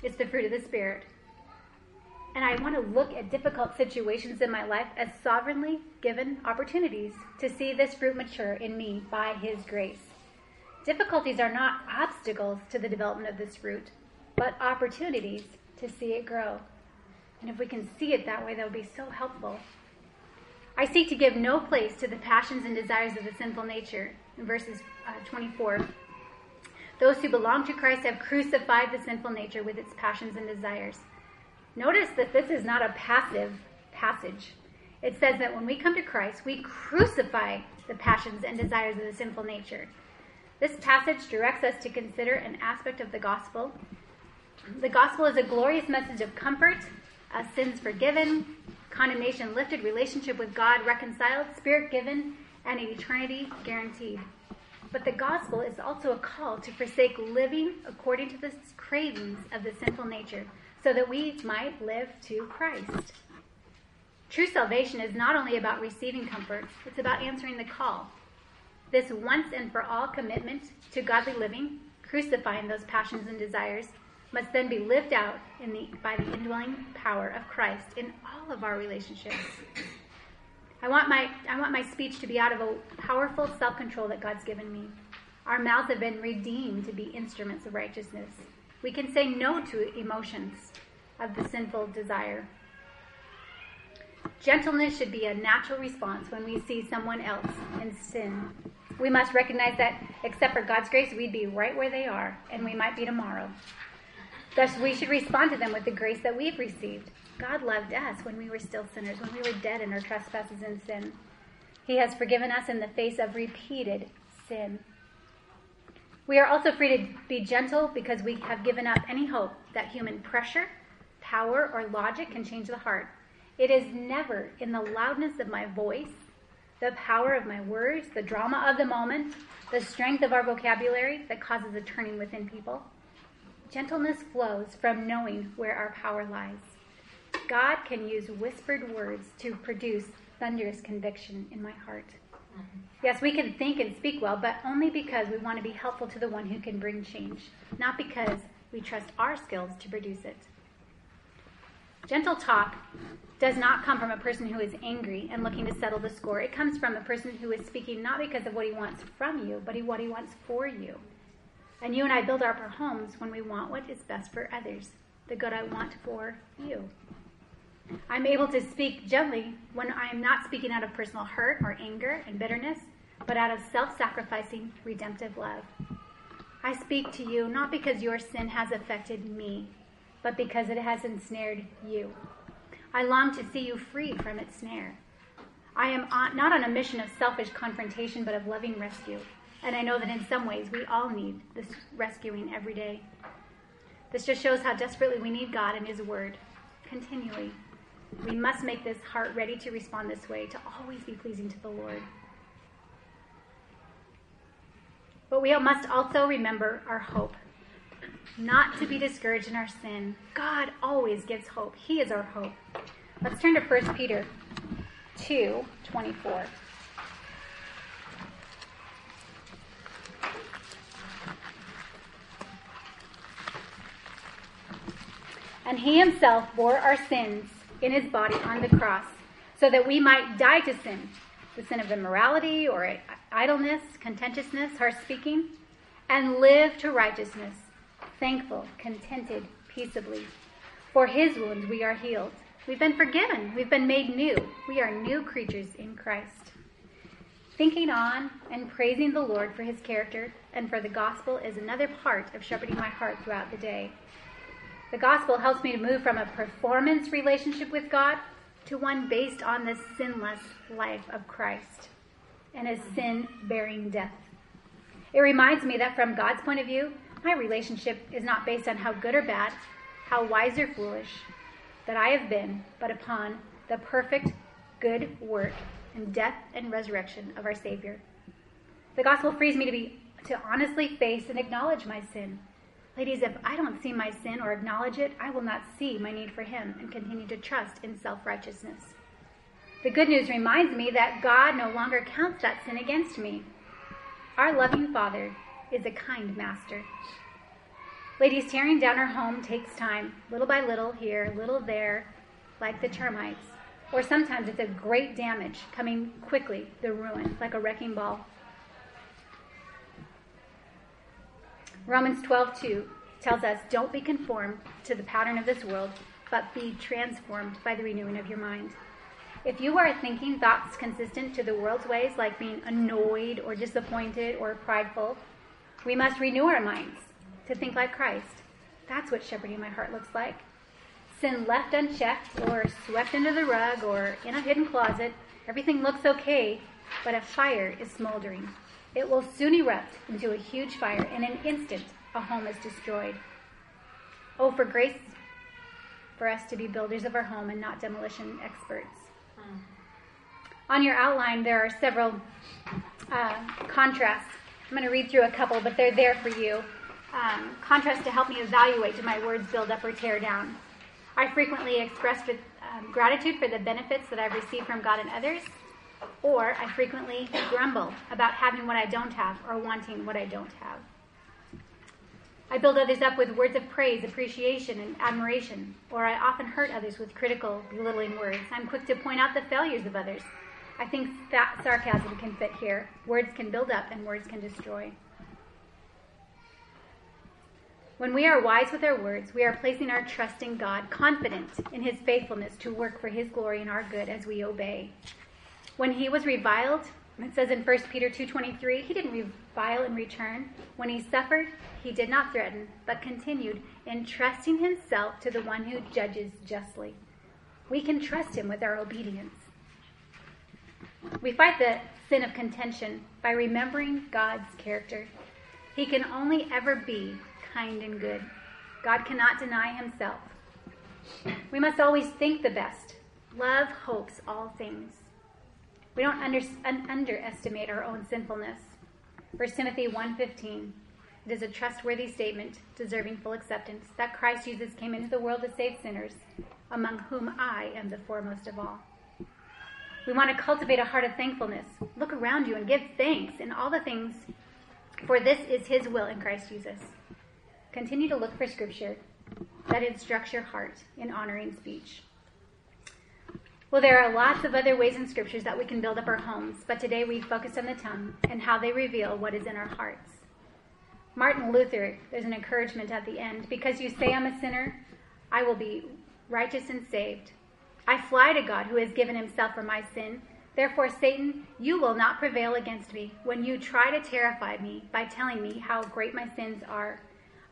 it's the fruit of the Spirit. And I want to look at difficult situations in my life as sovereignly given opportunities to see this fruit mature in me by His grace. Difficulties are not obstacles to the development of this fruit, but opportunities to see it grow. And if we can see it that way, that would be so helpful. I seek to give no place to the passions and desires of the sinful nature. In verses uh, 24, those who belong to Christ have crucified the sinful nature with its passions and desires. Notice that this is not a passive passage. It says that when we come to Christ, we crucify the passions and desires of the sinful nature. This passage directs us to consider an aspect of the gospel. The gospel is a glorious message of comfort uh, sins forgiven, condemnation lifted, relationship with God reconciled, spirit given, and eternity guaranteed. But the gospel is also a call to forsake living according to the cravings of the sinful nature so that we might live to Christ. True salvation is not only about receiving comfort, it's about answering the call. This once and for all commitment to godly living, crucifying those passions and desires, must then be lived out the, by the indwelling power of Christ in all of our relationships. I want my I want my speech to be out of a powerful self-control that God's given me. Our mouths have been redeemed to be instruments of righteousness. We can say no to emotions of the sinful desire. Gentleness should be a natural response when we see someone else in sin. We must recognize that, except for God's grace, we'd be right where they are, and we might be tomorrow. Thus, we should respond to them with the grace that we've received. God loved us when we were still sinners, when we were dead in our trespasses and sin. He has forgiven us in the face of repeated sin. We are also free to be gentle because we have given up any hope that human pressure, power, or logic can change the heart. It is never in the loudness of my voice, the power of my words, the drama of the moment, the strength of our vocabulary that causes a turning within people. Gentleness flows from knowing where our power lies. God can use whispered words to produce thunderous conviction in my heart. Mm-hmm. Yes, we can think and speak well, but only because we want to be helpful to the one who can bring change, not because we trust our skills to produce it. Gentle talk does not come from a person who is angry and looking to settle the score. It comes from a person who is speaking not because of what he wants from you, but what he wants for you. And you and I build up our homes when we want what is best for others, the good I want for you. I'm able to speak gently when I am not speaking out of personal hurt or anger and bitterness, but out of self sacrificing, redemptive love. I speak to you not because your sin has affected me, but because it has ensnared you. I long to see you free from its snare. I am on, not on a mission of selfish confrontation, but of loving rescue. And I know that in some ways we all need this rescuing every day. This just shows how desperately we need God and His Word continually. We must make this heart ready to respond this way, to always be pleasing to the Lord. But we must also remember our hope, not to be discouraged in our sin. God always gives hope. He is our hope. Let's turn to 1 Peter 2 24. And he himself bore our sins in his body on the cross, so that we might die to sin, the sin of immorality or idleness, contentiousness, harsh speaking, and live to righteousness, thankful, contented, peaceably. For his wounds we are healed. We've been forgiven. We've been made new. We are new creatures in Christ. Thinking on and praising the Lord for his character and for the gospel is another part of shepherding my heart throughout the day. The gospel helps me to move from a performance relationship with God to one based on the sinless life of Christ and his sin bearing death. It reminds me that from God's point of view, my relationship is not based on how good or bad, how wise or foolish that I have been, but upon the perfect good work and death and resurrection of our Savior. The gospel frees me to be to honestly face and acknowledge my sin Ladies, if I don't see my sin or acknowledge it, I will not see my need for Him and continue to trust in self righteousness. The good news reminds me that God no longer counts that sin against me. Our loving Father is a kind master. Ladies, tearing down our home takes time, little by little here, little there, like the termites. Or sometimes it's a great damage coming quickly, the ruin, like a wrecking ball. Romans 12:2 tells us, "Don't be conformed to the pattern of this world, but be transformed by the renewing of your mind." If you are thinking thoughts consistent to the world's ways, like being annoyed or disappointed or prideful, we must renew our minds to think like Christ. That's what shepherding my heart looks like. Sin left unchecked or swept under the rug or in a hidden closet, everything looks okay, but a fire is smoldering. It will soon erupt into a huge fire. In an instant, a home is destroyed. Oh, for grace for us to be builders of our home and not demolition experts. Hmm. On your outline, there are several uh, contrasts. I'm going to read through a couple, but they're there for you. Um, contrast to help me evaluate do my words build up or tear down. I frequently express with, um, gratitude for the benefits that I've received from God and others, or I frequently grumble about having what I don't have or wanting what I don't have. I build others up with words of praise, appreciation, and admiration, or I often hurt others with critical, belittling words. I'm quick to point out the failures of others. I think that sarcasm can fit here. Words can build up and words can destroy. When we are wise with our words, we are placing our trust in God, confident in his faithfulness to work for his glory and our good as we obey. When he was reviled, it says in 1 Peter 2:23, he didn't revile in return. When he suffered, he did not threaten, but continued entrusting himself to the one who judges justly. We can trust him with our obedience. We fight the sin of contention by remembering God's character. He can only ever be kind and good. God cannot deny himself. We must always think the best. Love hopes all things. We don't under, un- underestimate our own sinfulness. 1 Timothy 1:15. It is a trustworthy statement, deserving full acceptance, that Christ Jesus came into the world to save sinners, among whom I am the foremost of all. We want to cultivate a heart of thankfulness. Look around you and give thanks in all the things, for this is His will in Christ Jesus. Continue to look for scripture that instructs your heart in honoring speech. Well, there are lots of other ways in scriptures that we can build up our homes, but today we focus on the tongue and how they reveal what is in our hearts. Martin Luther, there's an encouragement at the end. Because you say I'm a sinner, I will be righteous and saved. I fly to God who has given himself for my sin. Therefore, Satan, you will not prevail against me when you try to terrify me by telling me how great my sins are.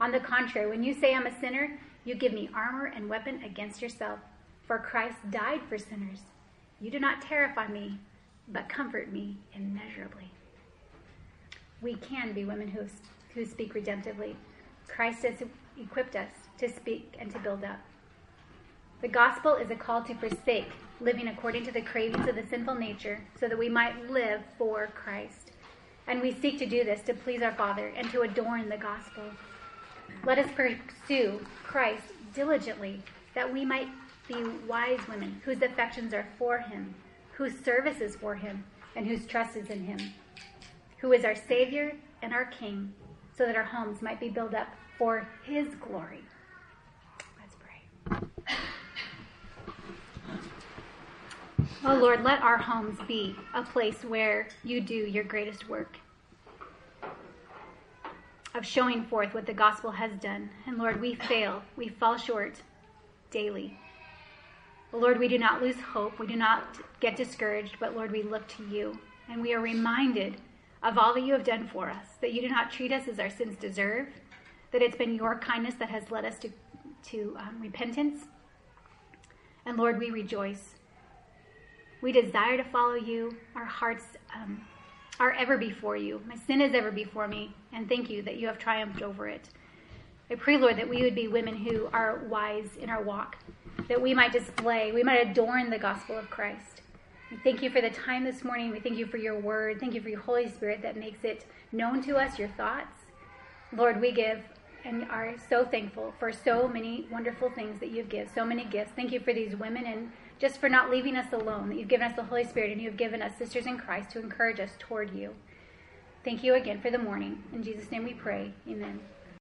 On the contrary, when you say I'm a sinner, you give me armor and weapon against yourself. For Christ died for sinners. You do not terrify me, but comfort me immeasurably. We can be women who, who speak redemptively. Christ has equipped us to speak and to build up. The gospel is a call to forsake living according to the cravings of the sinful nature so that we might live for Christ. And we seek to do this to please our Father and to adorn the gospel. Let us pursue Christ diligently that we might be wise women whose affections are for him, whose service is for him, and whose trust is in him, who is our Savior and our King, so that our homes might be built up for his glory. Let's pray. Oh Lord, let our homes be a place where you do your greatest work of showing forth what the gospel has done. And Lord, we fail, we fall short daily. Lord, we do not lose hope, we do not get discouraged, but Lord, we look to you. And we are reminded of all that you have done for us, that you do not treat us as our sins deserve, that it's been your kindness that has led us to, to um, repentance. And Lord, we rejoice. We desire to follow you. Our hearts um, are ever before you. My sin is ever before me, and thank you that you have triumphed over it. I pray, Lord, that we would be women who are wise in our walk, that we might display, we might adorn the gospel of Christ. We thank you for the time this morning. We thank you for your word. Thank you for your Holy Spirit that makes it known to us, your thoughts. Lord, we give and are so thankful for so many wonderful things that you've given, so many gifts. Thank you for these women and just for not leaving us alone, that you've given us the Holy Spirit and you've given us sisters in Christ to encourage us toward you. Thank you again for the morning. In Jesus' name we pray. Amen.